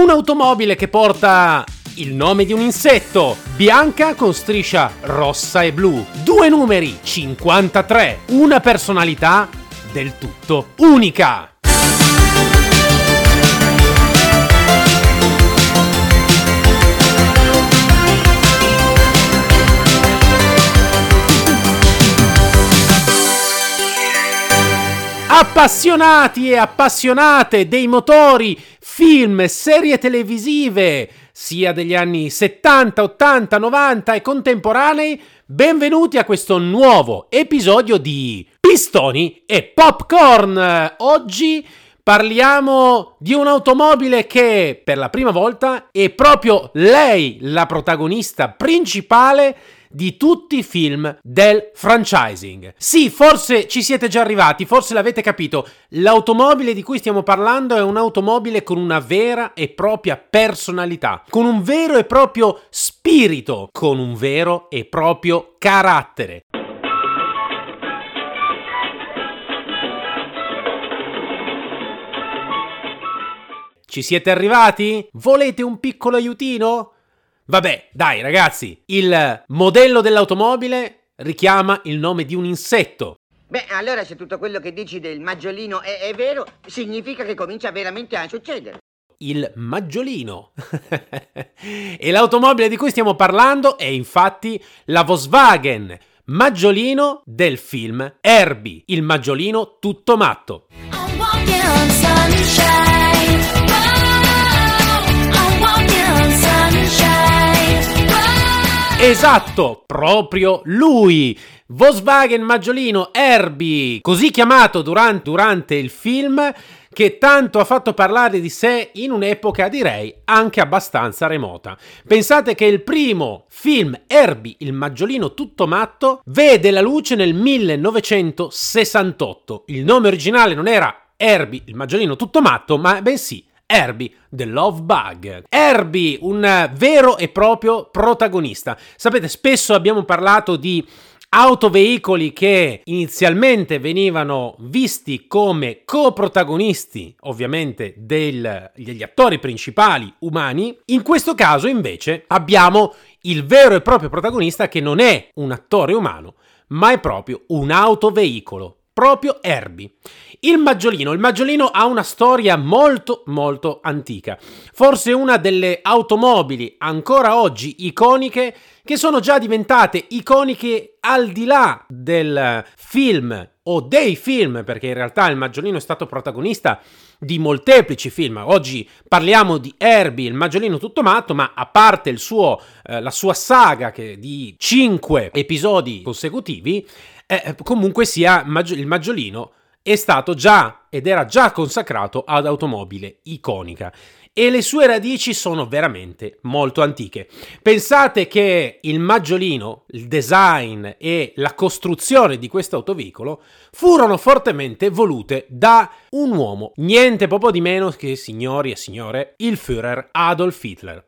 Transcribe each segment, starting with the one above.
Un'automobile che porta il nome di un insetto, bianca con striscia rossa e blu, due numeri 53, una personalità del tutto unica. Appassionati e appassionate dei motori, film, serie televisive, sia degli anni 70, 80, 90 e contemporanei, benvenuti a questo nuovo episodio di Pistoni e Popcorn. Oggi parliamo di un'automobile che per la prima volta è proprio lei la protagonista principale di tutti i film del franchising. Sì, forse ci siete già arrivati, forse l'avete capito. L'automobile di cui stiamo parlando è un'automobile con una vera e propria personalità, con un vero e proprio spirito, con un vero e proprio carattere. Ci siete arrivati? Volete un piccolo aiutino? Vabbè, dai ragazzi, il modello dell'automobile richiama il nome di un insetto. Beh, allora se tutto quello che dici del maggiolino è, è vero, significa che comincia veramente a succedere. Il maggiolino. e l'automobile di cui stiamo parlando è infatti la Volkswagen Maggiolino del film Herbie, il maggiolino tutto matto. I'm walking on sunshine. Esatto, proprio lui. Volkswagen Maggiolino Herbie, così chiamato durante, durante il film, che tanto ha fatto parlare di sé in un'epoca direi anche abbastanza remota. Pensate che il primo film Herbie, il maggiolino tutto matto, vede la luce nel 1968. Il nome originale non era Herbie, il maggiolino tutto matto, ma bensì Herbie, The Love Bug. Herbie, un vero e proprio protagonista. Sapete, spesso abbiamo parlato di autoveicoli che inizialmente venivano visti come coprotagonisti, ovviamente, del, degli attori principali umani. In questo caso, invece, abbiamo il vero e proprio protagonista che non è un attore umano, ma è proprio un autoveicolo proprio Herbie. Il Maggiolino. Il Maggiolino ha una storia molto molto antica. Forse una delle automobili ancora oggi iconiche che sono già diventate iconiche al di là del film o dei film, perché in realtà il Maggiolino è stato protagonista di molteplici film. Oggi parliamo di Herbie, il Maggiolino tutto matto, ma a parte suo, eh, la sua saga di cinque episodi consecutivi, eh, comunque sia il Maggiolino è stato già ed era già consacrato ad automobile iconica e le sue radici sono veramente molto antiche. Pensate che il maggiolino, il design e la costruzione di questo autoveicolo furono fortemente volute da un uomo, niente poco di meno che, signori e signore, il Führer Adolf Hitler.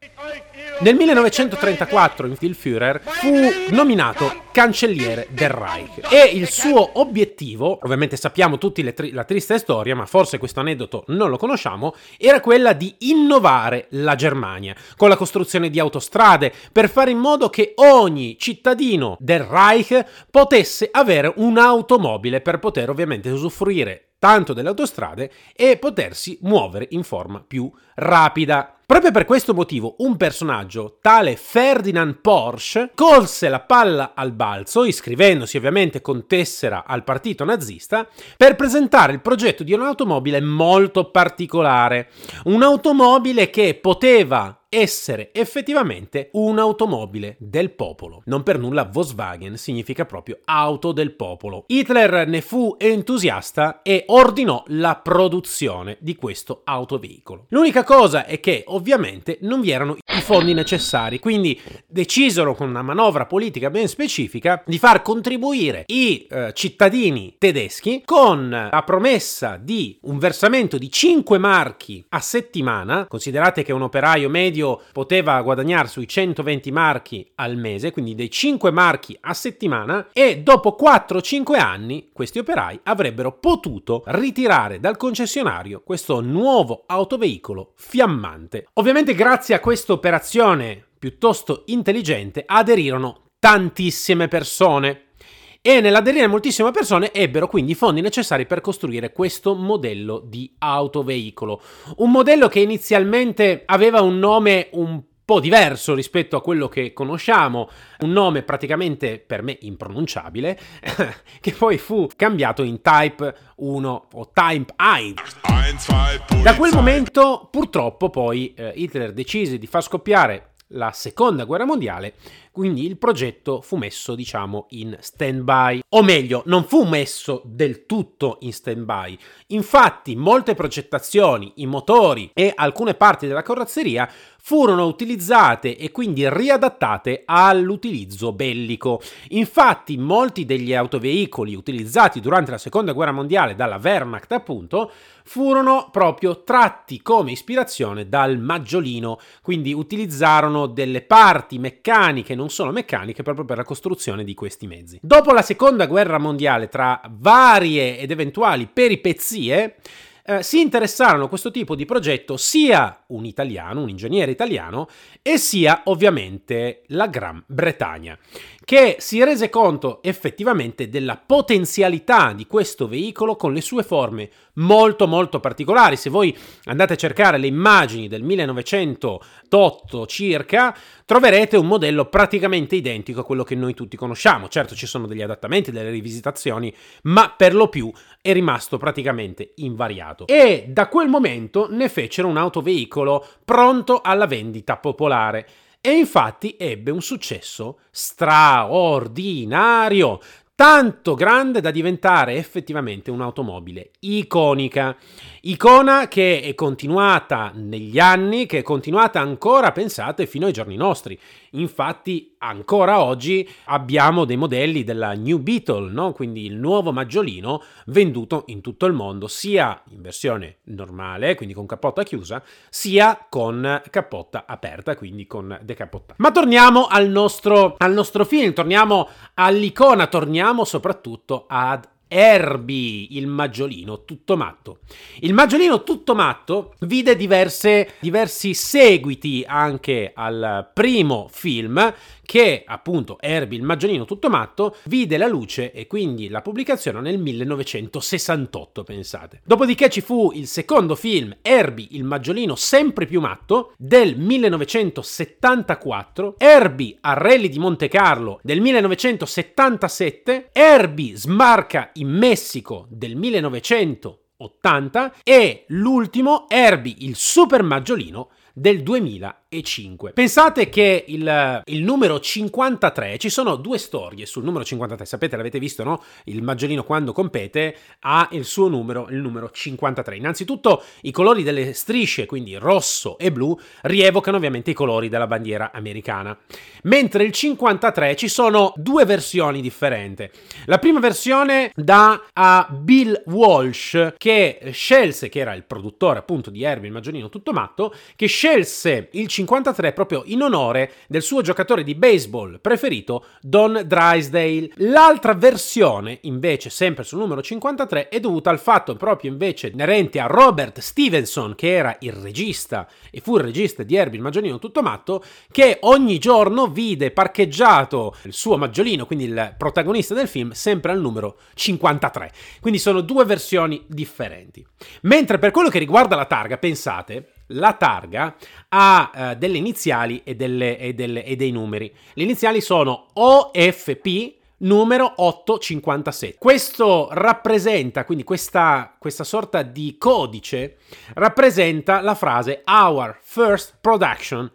Nel 1934 il Führer fu nominato cancelliere del Reich e il suo obiettivo, ovviamente sappiamo tutti tri- la triste storia, ma forse questo aneddoto non lo conosciamo, era quella di innovare la Germania con la costruzione di autostrade per fare in modo che ogni cittadino del Reich potesse avere un'automobile per poter ovviamente usufruire tanto delle autostrade e potersi muovere in forma più rapida. Proprio per questo motivo un personaggio, tale Ferdinand Porsche, colse la palla al balzo, iscrivendosi ovviamente con tessera al partito nazista, per presentare il progetto di un'automobile molto particolare. Un'automobile che poteva essere effettivamente un'automobile del popolo. Non per nulla Volkswagen significa proprio auto del popolo. Hitler ne fu entusiasta e ordinò la produzione di questo autoveicolo. L'unica cosa è che ovviamente non vi erano i fondi necessari, quindi decisero con una manovra politica ben specifica di far contribuire i eh, cittadini tedeschi con la promessa di un versamento di 5 marchi a settimana, considerate che un operaio medio poteva guadagnare sui 120 marchi al mese, quindi dei 5 marchi a settimana e dopo 4-5 anni questi operai avrebbero potuto ritirare dal concessionario questo nuovo autoveicolo fiammante. Ovviamente grazie a questa operazione piuttosto intelligente aderirono tantissime persone e nell'aderire moltissime persone ebbero quindi i fondi necessari per costruire questo modello di autoveicolo. Un modello che inizialmente aveva un nome un po' diverso rispetto a quello che conosciamo, un nome praticamente per me impronunciabile, che poi fu cambiato in Type 1 o Type 1. Da quel momento purtroppo poi eh, Hitler decise di far scoppiare la seconda guerra mondiale, quindi il progetto fu messo, diciamo, in stand-by. O meglio, non fu messo del tutto in stand-by. Infatti, molte progettazioni, i motori e alcune parti della carrozzeria furono utilizzate e quindi riadattate all'utilizzo bellico. Infatti, molti degli autoveicoli utilizzati durante la seconda guerra mondiale dalla Wehrmacht, appunto, furono proprio tratti come ispirazione dal maggiolino, quindi utilizzarono delle parti meccaniche, non solo meccaniche, proprio per la costruzione di questi mezzi. Dopo la seconda guerra mondiale, tra varie ed eventuali peripezie, eh, si interessarono a questo tipo di progetto sia un italiano, un ingegnere italiano, e sia ovviamente la Gran Bretagna, che si rese conto effettivamente della potenzialità di questo veicolo con le sue forme molto molto particolari. Se voi andate a cercare le immagini del 1908 circa, troverete un modello praticamente identico a quello che noi tutti conosciamo. Certo ci sono degli adattamenti, delle rivisitazioni, ma per lo più è rimasto praticamente invariato. E da quel momento ne fecero un autoveicolo pronto alla vendita popolare. E infatti ebbe un successo straordinario, tanto grande da diventare effettivamente un'automobile iconica. Icona che è continuata negli anni, che è continuata ancora, pensate, fino ai giorni nostri. Infatti, ancora oggi abbiamo dei modelli della New Beetle, no? quindi il nuovo maggiolino venduto in tutto il mondo, sia in versione normale, quindi con cappotta chiusa, sia con cappotta aperta, quindi con decapotta. Ma torniamo al nostro, al nostro film, torniamo all'icona, torniamo soprattutto ad Herbie, il maggiolino tutto matto. Il maggiolino tutto matto vide diverse, diversi seguiti anche al primo film che appunto Herbie il maggiolino tutto matto vide la luce e quindi la pubblicazione nel 1968, pensate. Dopodiché ci fu il secondo film Herbie il maggiolino sempre più matto del 1974, Herbie a Rally di Monte Carlo del 1977, Herbie smarca in Messico del 1980 e l'ultimo Herbie il super maggiolino del 2005. Pensate che il, il, numero 53, ci sono due storie sul numero 53, sapete, l'avete visto, no? Il maggiolino quando compete ha il suo numero, il numero 53. Innanzitutto i colori delle strisce, quindi rosso e blu, rievocano ovviamente i colori della bandiera americana. Mentre il 53 ci sono due versioni differenti. La prima versione da a Bill Walsh che scelse, che era il produttore appunto di Herbie il maggiolino tutto matto, che scelse il 53 proprio in onore del suo giocatore di baseball preferito, Don Drysdale. L'altra versione, invece, sempre sul numero 53, è dovuta al fatto proprio invece inerente a Robert Stevenson, che era il regista e fu il regista di Herbie il Maggiolino tutto matto, che ogni giorno vide parcheggiato il suo Maggiolino, quindi il protagonista del film, sempre al numero 53. Quindi sono due versioni differenti. Mentre per quello che riguarda la targa, pensate, la targa ha uh, delle iniziali e, delle, e, delle, e dei numeri. Le iniziali sono OFP numero 857. Questo rappresenta, quindi questa, questa sorta di codice, rappresenta la frase Our First Production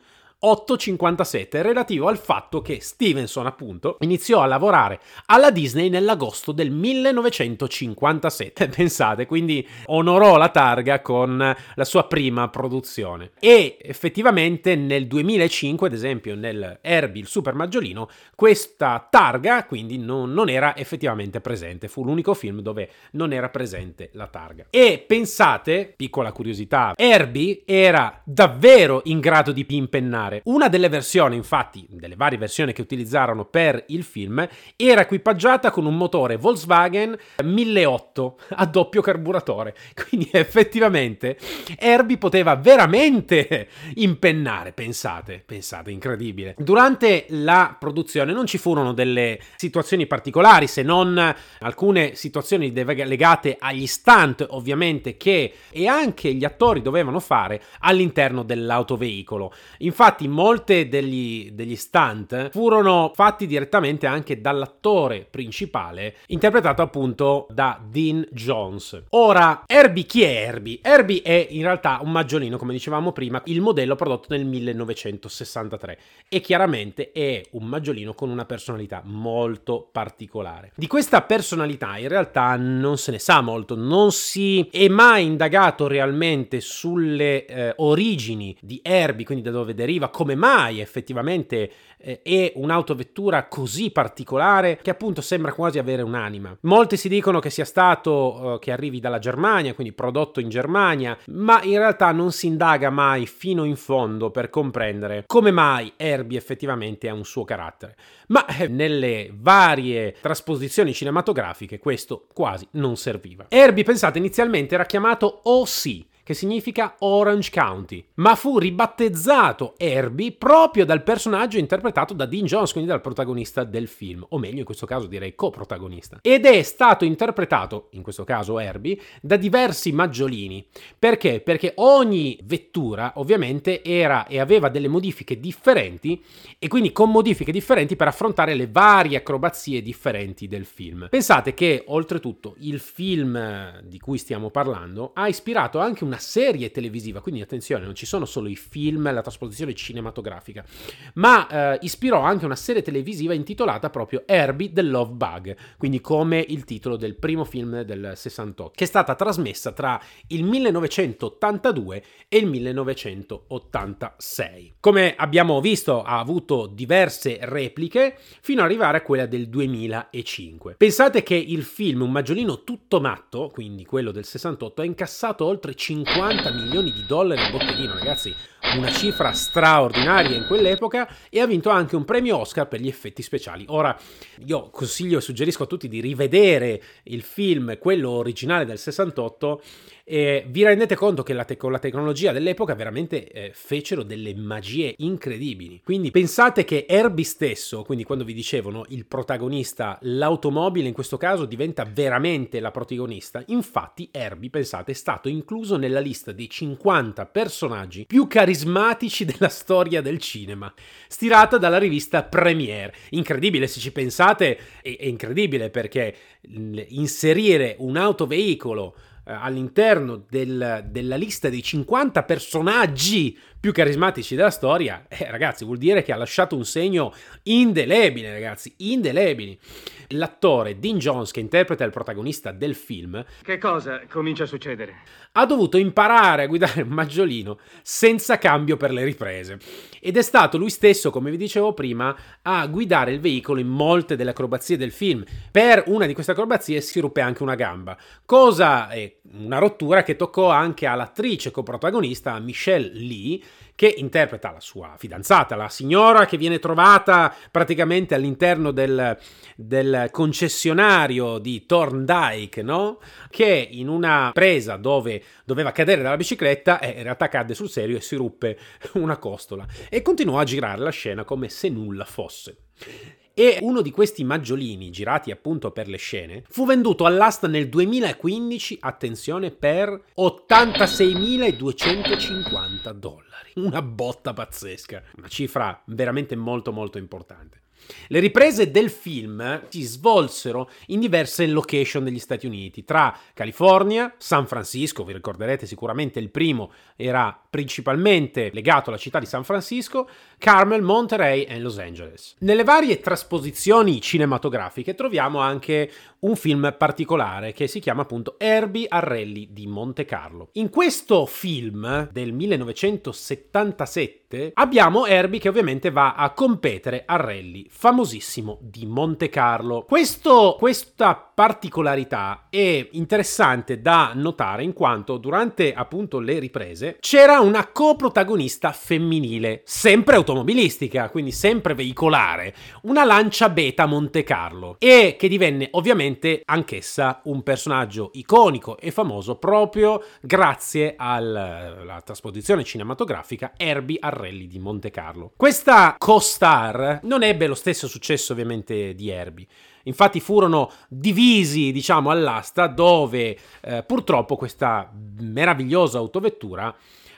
857 relativo al fatto che Stevenson appunto iniziò a lavorare alla Disney nell'agosto del 1957 pensate quindi onorò la targa con la sua prima produzione. E effettivamente nel 2005 ad esempio nel Herbie il super maggiolino questa targa quindi non, non era effettivamente presente. Fu l'unico film dove non era presente la targa. E pensate piccola curiosità Herbie era davvero in grado di impennare particolare. Una delle versioni, infatti, delle varie versioni che utilizzarono per il film, era equipaggiata con un motore Volkswagen 1008 a doppio carburatore. Quindi effettivamente Herbie poteva veramente impennare, pensate, pensate, incredibile. Durante la produzione non ci furono delle situazioni particolari, se non alcune situazioni legate agli stunt, ovviamente, che e anche gli attori dovevano fare all'interno dell'autoveicolo. Infatti, molte degli, degli stunt furono fatti direttamente anche dall'attore principale, interpretato appunto da Dean Jones. Ora, Herbie chi è Herbie? Herbie è in realtà un maggiolino, come dicevamo prima, il modello prodotto nel 1963 e chiaramente è un maggiolino con una personalità molto particolare. Di questa personalità in realtà non se ne sa molto, non si è mai indagato realmente sulle eh, origini di Herbie, quindi da dove deriva, come mai effettivamente eh, è un'autovettura così particolare che appunto sembra quasi avere un'anima. Molti si dicono che sia stato, eh, che arrivi dalla Germania, quindi prodotto in Germania, ma in realtà non si indaga mai fino in fondo per comprendere come mai Herbie effettivamente ha un suo carattere. Ma eh, nelle varie trasposizioni cinematografiche questo quasi non serviva. Herbie, pensate, inizialmente era chiamato OC, che significa Orange County, ma fu ribattezzato Herbie proprio dal personaggio interpretato da Dean Jones, quindi dal protagonista del film, o meglio in questo caso direi coprotagonista. Ed è stato interpretato, in questo caso Herbie, da diversi maggiolini. Perché? Perché ogni vettura ovviamente era e aveva delle modifiche differenti e quindi con modifiche differenti per affrontare le varie acrobazie differenti del film. Pensate che oltretutto il film di cui stiamo parlando ha ispirato anche una una serie televisiva, quindi attenzione, non ci sono solo i film, la trasposizione cinematografica, ma eh, ispirò anche una serie televisiva intitolata proprio Herbie the Love Bug, quindi come il titolo del primo film del 68, che è stata trasmessa tra il 1982 e il 1986. Come abbiamo visto ha avuto diverse repliche fino ad arrivare a quella del 2005. Pensate che il film Un maggiolino tutto matto, quindi quello del 68, ha incassato oltre 50 50 milioni di dollari a botteghino, ragazzi, una cifra straordinaria in quell'epoca e ha vinto anche un premio Oscar per gli effetti speciali. Ora, io consiglio e suggerisco a tutti di rivedere il film, quello originale del 68, e vi rendete conto che la te- con la tecnologia dell'epoca veramente eh, fecero delle magie incredibili. Quindi pensate che Herbie stesso, quindi quando vi dicevano il protagonista, l'automobile in questo caso diventa veramente la protagonista. Infatti Herbie, pensate, è stato incluso nella lista dei 50 personaggi più carismatici della storia del cinema, stirata dalla rivista Premiere. Incredibile se ci pensate, è, è incredibile perché inserire un autoveicolo eh, all'interno del, della lista dei 50 personaggi più carismatici della storia, eh, ragazzi, vuol dire che ha lasciato un segno indelebile, ragazzi, indelebili. L'attore Dean Jones, che interpreta il protagonista del film, che cosa comincia a succedere? Ha dovuto imparare a guidare un maggiolino senza cambio per le riprese. Ed è stato lui stesso, come vi dicevo prima, a guidare il veicolo in molte delle acrobazie del film. Per una di queste acrobazie si ruppe anche una gamba, cosa è una rottura che toccò anche all'attrice coprotagonista Michelle Lee che interpreta la sua fidanzata, la signora che viene trovata praticamente all'interno del, del concessionario di Thorndike, no? Che in una presa dove doveva cadere dalla bicicletta, eh, in realtà cadde sul serio e si ruppe una costola e continuò a girare la scena come se nulla fosse. E uno di questi maggiolini, girati appunto per le scene, fu venduto all'asta nel 2015, attenzione, per 86.250 dollari. Una botta pazzesca, una cifra veramente molto molto importante. Le riprese del film si svolsero in diverse location degli Stati Uniti, tra California, San Francisco, vi ricorderete sicuramente il primo era principalmente legato alla città di San Francisco, Carmel, Monterey e Los Angeles. Nelle varie trasposizioni cinematografiche troviamo anche un film particolare che si chiama appunto Herbie Arrelli di Monte Carlo. In questo film del 1977 abbiamo Herbie che ovviamente va a competere a rally famosissimo di Monte Carlo. Questo, questa particolarità è interessante da notare in quanto durante appunto le riprese c'era una coprotagonista femminile, sempre automobilistica, quindi sempre veicolare, una lancia beta Monte Carlo e che divenne ovviamente anch'essa un personaggio iconico e famoso proprio grazie alla trasposizione cinematografica Herbie Arrelli di Monte Carlo. Questa co-star non ebbe lo stesso successo ovviamente di Herbie. Infatti furono divisi, diciamo, all'asta dove eh, purtroppo questa meravigliosa autovettura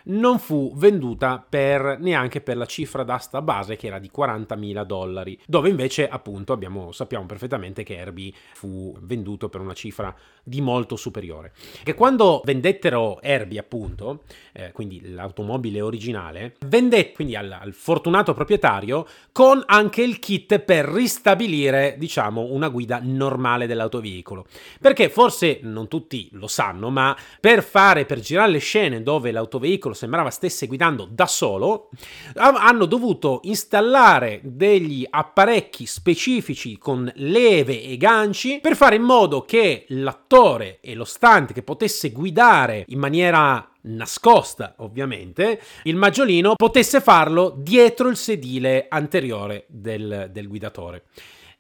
non fu venduta per, neanche per la cifra d'asta base che era di 40.000 dollari, dove invece appunto abbiamo, sappiamo perfettamente che Herbie fu venduto per una cifra di molto superiore. E quando vendettero Herbie appunto, eh, quindi l'automobile originale, vendette quindi al, al fortunato proprietario con anche il kit per ristabilire diciamo una guida normale dell'autoveicolo. Perché forse non tutti lo sanno, ma per fare, per girare le scene dove l'autoveicolo sembrava stesse guidando da solo, hanno dovuto installare degli apparecchi specifici con leve e ganci per fare in modo che l'attore e lo stante che potesse guidare in maniera nascosta ovviamente, il maggiolino potesse farlo dietro il sedile anteriore del, del guidatore.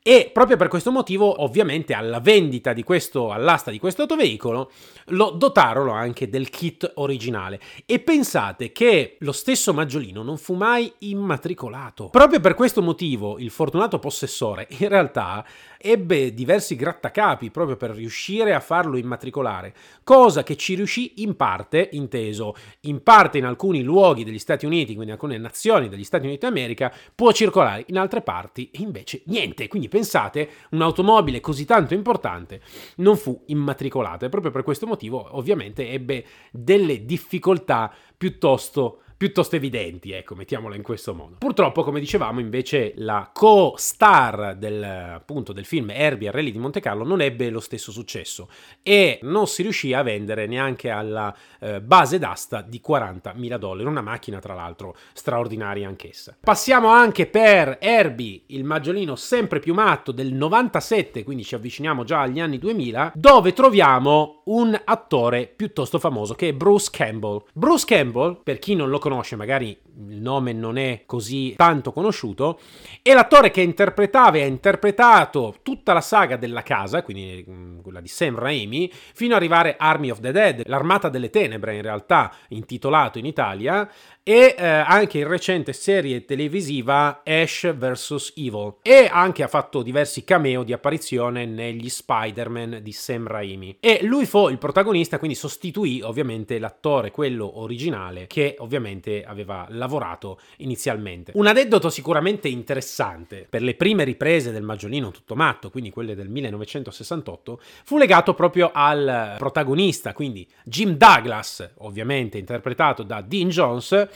E proprio per questo motivo, ovviamente, alla vendita di questo, all'asta di questo autoveicolo, lo dotarono anche del kit originale. E pensate che lo stesso Maggiolino non fu mai immatricolato. Proprio per questo motivo, il fortunato possessore in realtà ebbe diversi grattacapi proprio per riuscire a farlo immatricolare, cosa che ci riuscì in parte, inteso, in parte in alcuni luoghi degli Stati Uniti, quindi in alcune nazioni degli Stati Uniti d'America, può circolare, in altre parti invece niente. Quindi pensate, un'automobile così tanto importante non fu immatricolata e proprio per questo motivo ovviamente ebbe delle difficoltà piuttosto piuttosto evidenti, ecco, mettiamola in questo modo. Purtroppo, come dicevamo, invece la co-star del, appunto, del film Herbie Rally di Monte Carlo non ebbe lo stesso successo e non si riuscì a vendere neanche alla eh, base d'asta di 40.000 dollari, una macchina tra l'altro straordinaria anch'essa. Passiamo anche per Herbie, il maggiolino sempre più matto del 97, quindi ci avviciniamo già agli anni 2000, dove troviamo un attore piuttosto famoso che è Bruce Campbell. Bruce Campbell, per chi non lo conosce, conosce, magari il nome non è così tanto conosciuto, e l'attore che interpretava e ha interpretato tutta la saga della casa, quindi mm, quella di Sam Raimi, fino ad arrivare Army of the Dead, l'Armata delle Tenebre in realtà, intitolato in Italia, e eh, anche in recente serie televisiva Ash vs. Evil. E anche ha fatto diversi cameo di apparizione negli Spider-Man di Sam Raimi. E lui fu il protagonista quindi sostituì ovviamente l'attore quello originale che ovviamente aveva lavorato inizialmente. Un aneddoto sicuramente interessante. Per le prime riprese del Maggiolino tutto matto quindi quelle del 1968 fu legato proprio al protagonista quindi Jim Douglas ovviamente interpretato da Dean Jones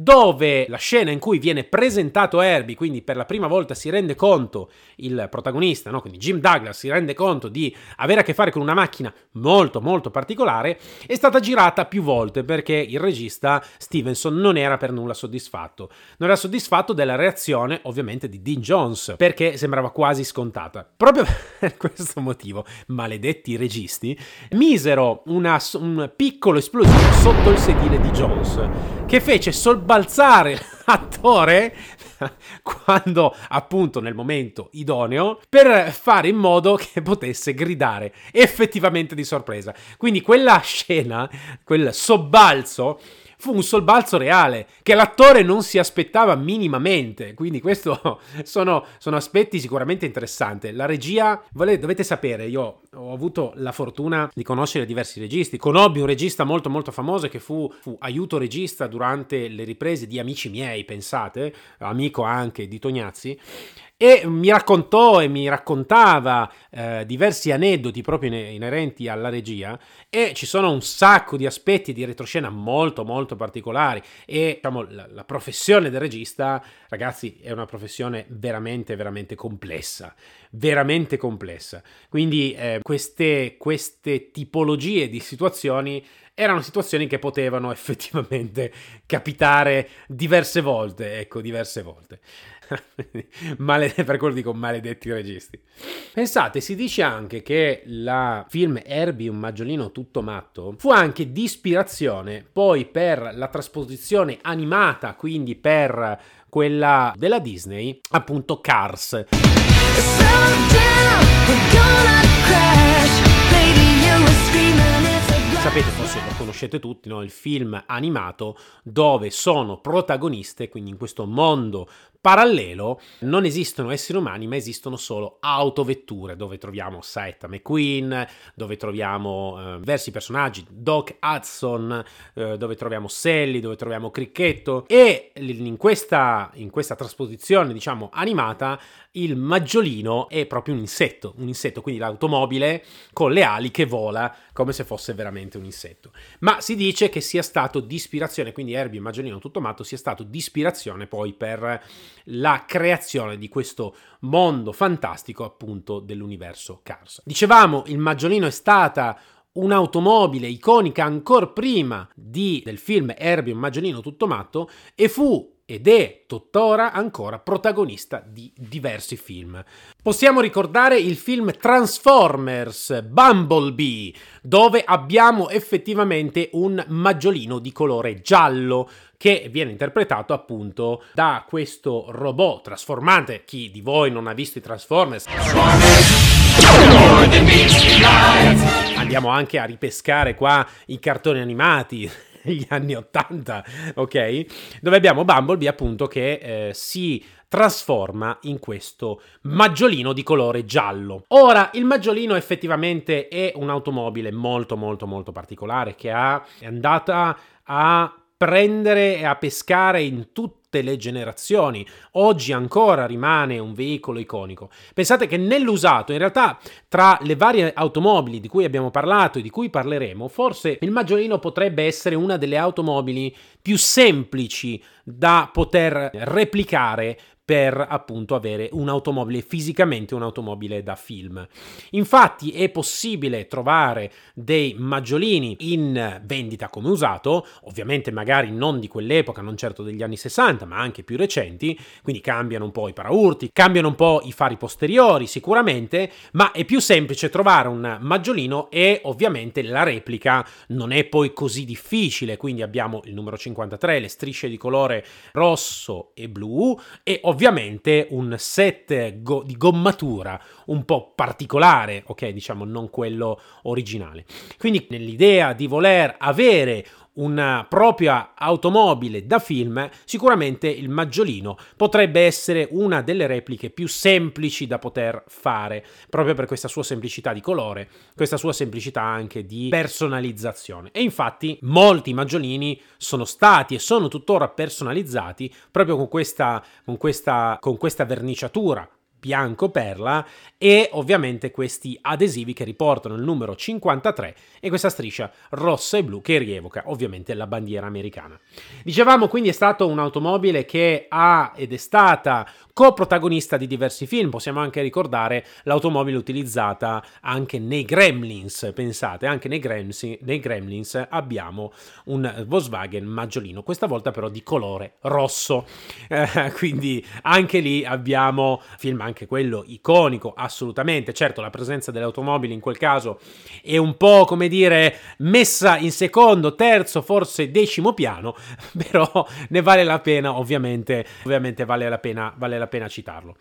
dove la scena in cui viene presentato Herbie, quindi per la prima volta si rende conto il protagonista, no? quindi Jim Douglas si rende conto di avere a che fare con una macchina molto molto particolare, è stata girata più volte perché il regista Stevenson non era per nulla soddisfatto. Non era soddisfatto della reazione ovviamente di Dean Jones perché sembrava quasi scontata. Proprio per questo motivo, maledetti registi, misero una, un piccolo esplosivo sotto il sedile di Jones che fece sobbalzare l'attore quando appunto nel momento idoneo per fare in modo che potesse gridare effettivamente di sorpresa. Quindi quella scena, quel sobbalzo fu un sobbalzo reale che l'attore non si aspettava minimamente. Quindi, questi sono, sono, aspetti sicuramente interessanti. La regia, dovete sapere, io ho avuto la fortuna di conoscere diversi registi. Conobbi un regista molto, molto famoso che fu, fu aiuto regista durante le riprese di Amici miei, pensate, amico anche di Tognazzi e mi raccontò e mi raccontava eh, diversi aneddoti proprio inerenti alla regia e ci sono un sacco di aspetti di retroscena molto molto particolari e diciamo la, la professione del regista ragazzi è una professione veramente veramente complessa veramente complessa quindi eh, queste, queste tipologie di situazioni erano situazioni che potevano effettivamente capitare diverse volte, ecco, diverse volte. Maled- per quello dico maledetti registi. Pensate, si dice anche che la film Herbie, un maggiolino tutto matto, fu anche di ispirazione poi per la trasposizione animata, quindi per quella della Disney, appunto Cars. Sapete, forse lo conoscete tutti, no? il film animato dove sono protagoniste, quindi in questo mondo parallelo non esistono esseri umani, ma esistono solo autovetture, dove troviamo Saetta McQueen, dove troviamo eh, diversi personaggi, Doc Hudson, eh, dove troviamo Sally, dove troviamo Cricchetto. E in questa, in questa trasposizione, diciamo, animata, il maggiolino è proprio un insetto, un insetto, quindi l'automobile con le ali che vola come se fosse veramente un insetto. Ma si dice che sia stato di ispirazione, quindi Herbie, il maggiolino tutto matto, sia stato di ispirazione poi per la creazione di questo mondo fantastico appunto dell'universo Cars. Dicevamo, il Maggiolino è stata un'automobile iconica ancora prima di, del film Herbie un Maggiolino tutto matto e fu ed è tuttora ancora protagonista di diversi film. Possiamo ricordare il film Transformers Bumblebee, dove abbiamo effettivamente un maggiolino di colore giallo che viene interpretato appunto da questo robot trasformante. Chi di voi non ha visto i Transformers? Andiamo anche a ripescare qua i cartoni animati negli anni 80, ok? Dove abbiamo Bumblebee appunto che eh, si trasforma in questo maggiolino di colore giallo. Ora, il maggiolino effettivamente è un'automobile molto molto molto particolare che ha, è andata a prendere e a pescare in tutte le generazioni. Oggi ancora rimane un veicolo iconico. Pensate che nell'usato, in realtà, tra le varie automobili di cui abbiamo parlato e di cui parleremo, forse il Maggiolino potrebbe essere una delle automobili più semplici da poter replicare per appunto avere un'automobile fisicamente un'automobile da film. Infatti è possibile trovare dei maggiolini in vendita come usato, ovviamente magari non di quell'epoca, non certo degli anni 60, ma anche più recenti, quindi cambiano un po' i paraurti, cambiano un po' i fari posteriori sicuramente, ma è più semplice trovare un maggiolino e ovviamente la replica non è poi così difficile, quindi abbiamo il numero 53, le strisce di colore rosso e blu e ovviamente ovviamente un set go- di gommatura un po' particolare, ok, diciamo non quello originale. Quindi nell'idea di voler avere una propria automobile da film, sicuramente il Maggiolino potrebbe essere una delle repliche più semplici da poter fare, proprio per questa sua semplicità di colore, questa sua semplicità anche di personalizzazione. E infatti molti Maggiolini sono stati e sono tuttora personalizzati proprio con questa, con questa, con questa verniciatura bianco perla e ovviamente questi adesivi che riportano il numero 53 e questa striscia rossa e blu che rievoca ovviamente la bandiera americana. Dicevamo quindi è stato un'automobile che ha ed è stata coprotagonista di diversi film, possiamo anche ricordare l'automobile utilizzata anche nei Gremlins, pensate, anche nei Gremlins, nei Gremlins abbiamo un Volkswagen Maggiolino, questa volta però di colore rosso, eh, quindi anche lì abbiamo film anche quello iconico, assolutamente. Certo, la presenza delle automobili in quel caso è un po', come dire, messa in secondo, terzo, forse decimo piano, però ne vale la pena, ovviamente, ovviamente vale la pena, vale la pena citarlo.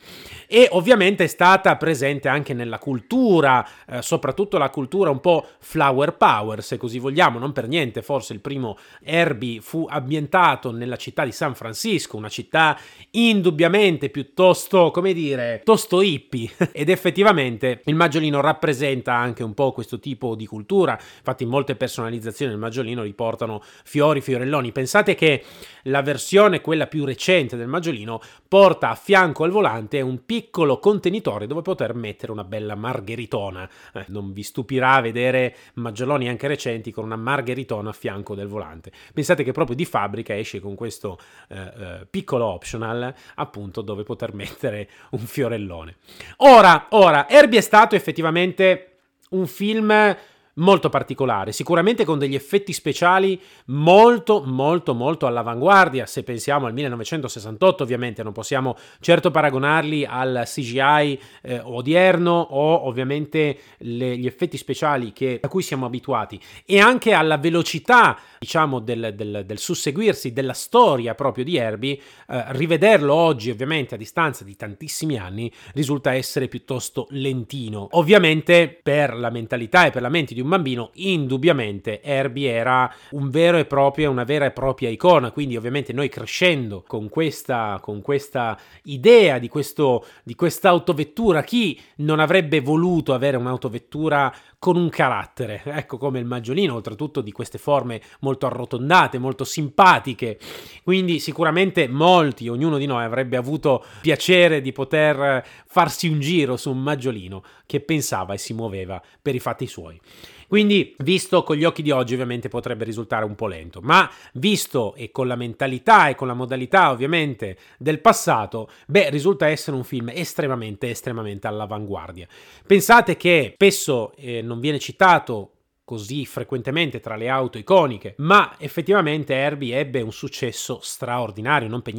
E ovviamente è stata presente anche nella cultura, eh, soprattutto la cultura un po' flower power, se così vogliamo, non per niente, forse il primo Herbie fu ambientato nella città di San Francisco, una città indubbiamente piuttosto, come dire, piuttosto hippie. Ed effettivamente il maggiolino rappresenta anche un po' questo tipo di cultura, infatti molte personalizzazioni del maggiolino riportano fiori, fiorelloni, pensate che la versione, quella più recente del maggiolino, porta a fianco al volante un piccolo contenitore dove poter mettere una bella margheritona, eh, non vi stupirà vedere maggioloni anche recenti con una margheritona a fianco del volante, pensate che proprio di fabbrica esce con questo eh, eh, piccolo optional appunto dove poter mettere un fiorellone. Ora, ora, Herbie è stato effettivamente un film molto particolare, sicuramente con degli effetti speciali molto molto molto all'avanguardia, se pensiamo al 1968 ovviamente non possiamo certo paragonarli al CGI eh, odierno o ovviamente le, gli effetti speciali che, a cui siamo abituati e anche alla velocità diciamo del, del, del susseguirsi della storia proprio di Herbie, eh, rivederlo oggi ovviamente a distanza di tantissimi anni risulta essere piuttosto lentino. Ovviamente per la mentalità e per la mente di un bambino indubbiamente Herbie era un vero e proprio, una vera e propria icona, quindi ovviamente noi crescendo con questa, con questa idea di, questo, di questa autovettura, chi non avrebbe voluto avere un'autovettura con un carattere, ecco come il maggiolino, oltretutto di queste forme molto arrotondate, molto simpatiche. Quindi sicuramente molti, ognuno di noi avrebbe avuto piacere di poter farsi un giro su un maggiolino che pensava e si muoveva per i fatti suoi. Quindi, visto con gli occhi di oggi, ovviamente potrebbe risultare un po' lento, ma visto e con la mentalità e con la modalità, ovviamente, del passato, beh, risulta essere un film estremamente, estremamente all'avanguardia. Pensate che spesso eh, non viene citato così frequentemente tra le auto iconiche, ma effettivamente Herbie ebbe un successo straordinario, non per,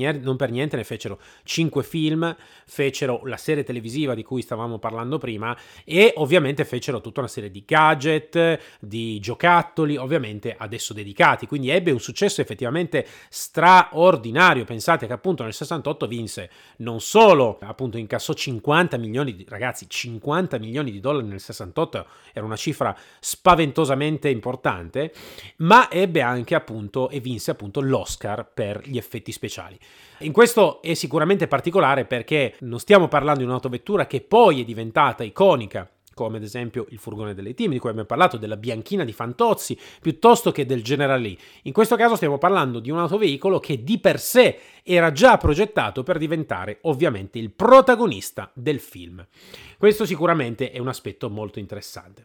niente, ne fecero 5 film, fecero la serie televisiva di cui stavamo parlando prima e ovviamente fecero tutta una serie di gadget, di giocattoli, ovviamente adesso dedicati, quindi ebbe un successo effettivamente straordinario, pensate che appunto nel 68 vinse non solo appunto incassò 50 milioni di ragazzi, 50 milioni di dollari nel 68 era una cifra spaventosa spaventosamente importante, ma ebbe anche appunto e vinse appunto l'Oscar per gli effetti speciali. In questo è sicuramente particolare perché non stiamo parlando di un'autovettura che poi è diventata iconica come ad esempio il furgone delle team di cui abbiamo parlato, della bianchina di Fantozzi, piuttosto che del General Lee. In questo caso stiamo parlando di un autoveicolo che di per sé era già progettato per diventare ovviamente il protagonista del film. Questo sicuramente è un aspetto molto interessante.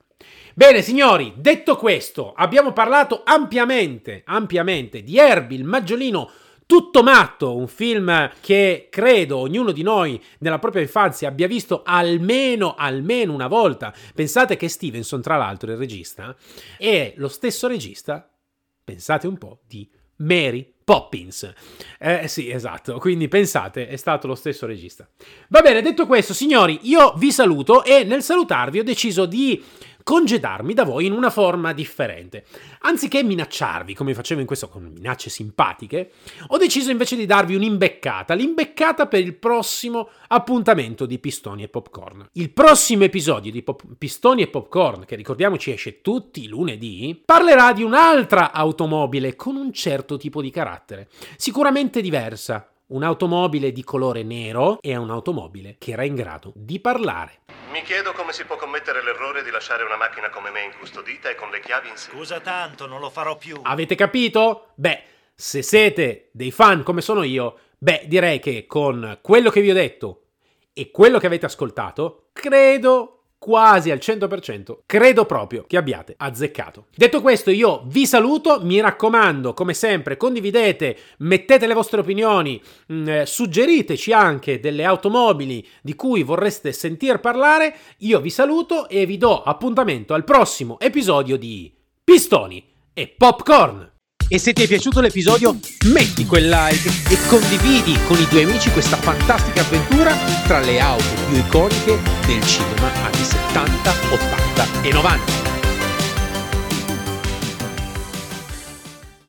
Bene, signori, detto questo, abbiamo parlato ampiamente, ampiamente di Herbie, il maggiolino tutto matto, un film che credo ognuno di noi nella propria infanzia abbia visto almeno, almeno una volta. Pensate che Stevenson, tra l'altro, il regista, è lo stesso regista, pensate un po', di Mary Poppins. Eh sì, esatto, quindi pensate, è stato lo stesso regista. Va bene, detto questo, signori, io vi saluto e nel salutarvi ho deciso di congedarmi da voi in una forma differente. Anziché minacciarvi, come facevo in questo con minacce simpatiche, ho deciso invece di darvi un'imbeccata, l'imbeccata per il prossimo appuntamento di Pistoni e Popcorn. Il prossimo episodio di Pop- Pistoni e Popcorn, che ricordiamoci esce tutti i lunedì, parlerà di un'altra automobile con un certo tipo di carattere, sicuramente diversa, un'automobile di colore nero e un'automobile che era in grado di parlare. Mi chiedo come si può commettere l'errore di lasciare una macchina come me incustodita e con le chiavi in sé. Scusa tanto, non lo farò più. Avete capito? Beh, se siete dei fan come sono io, beh, direi che con quello che vi ho detto e quello che avete ascoltato, credo quasi al 100%, credo proprio che abbiate azzeccato. Detto questo, io vi saluto, mi raccomando, come sempre, condividete, mettete le vostre opinioni, mh, mm, eh, suggeriteci anche delle automobili di cui vorreste sentir parlare. Io vi saluto e vi do appuntamento al prossimo episodio di Pistoni e Popcorn. E se ti è piaciuto l'episodio, metti quel like e condividi con i tuoi amici questa fantastica avventura tra le auto più iconiche del cinema anni 70, 80 e 90.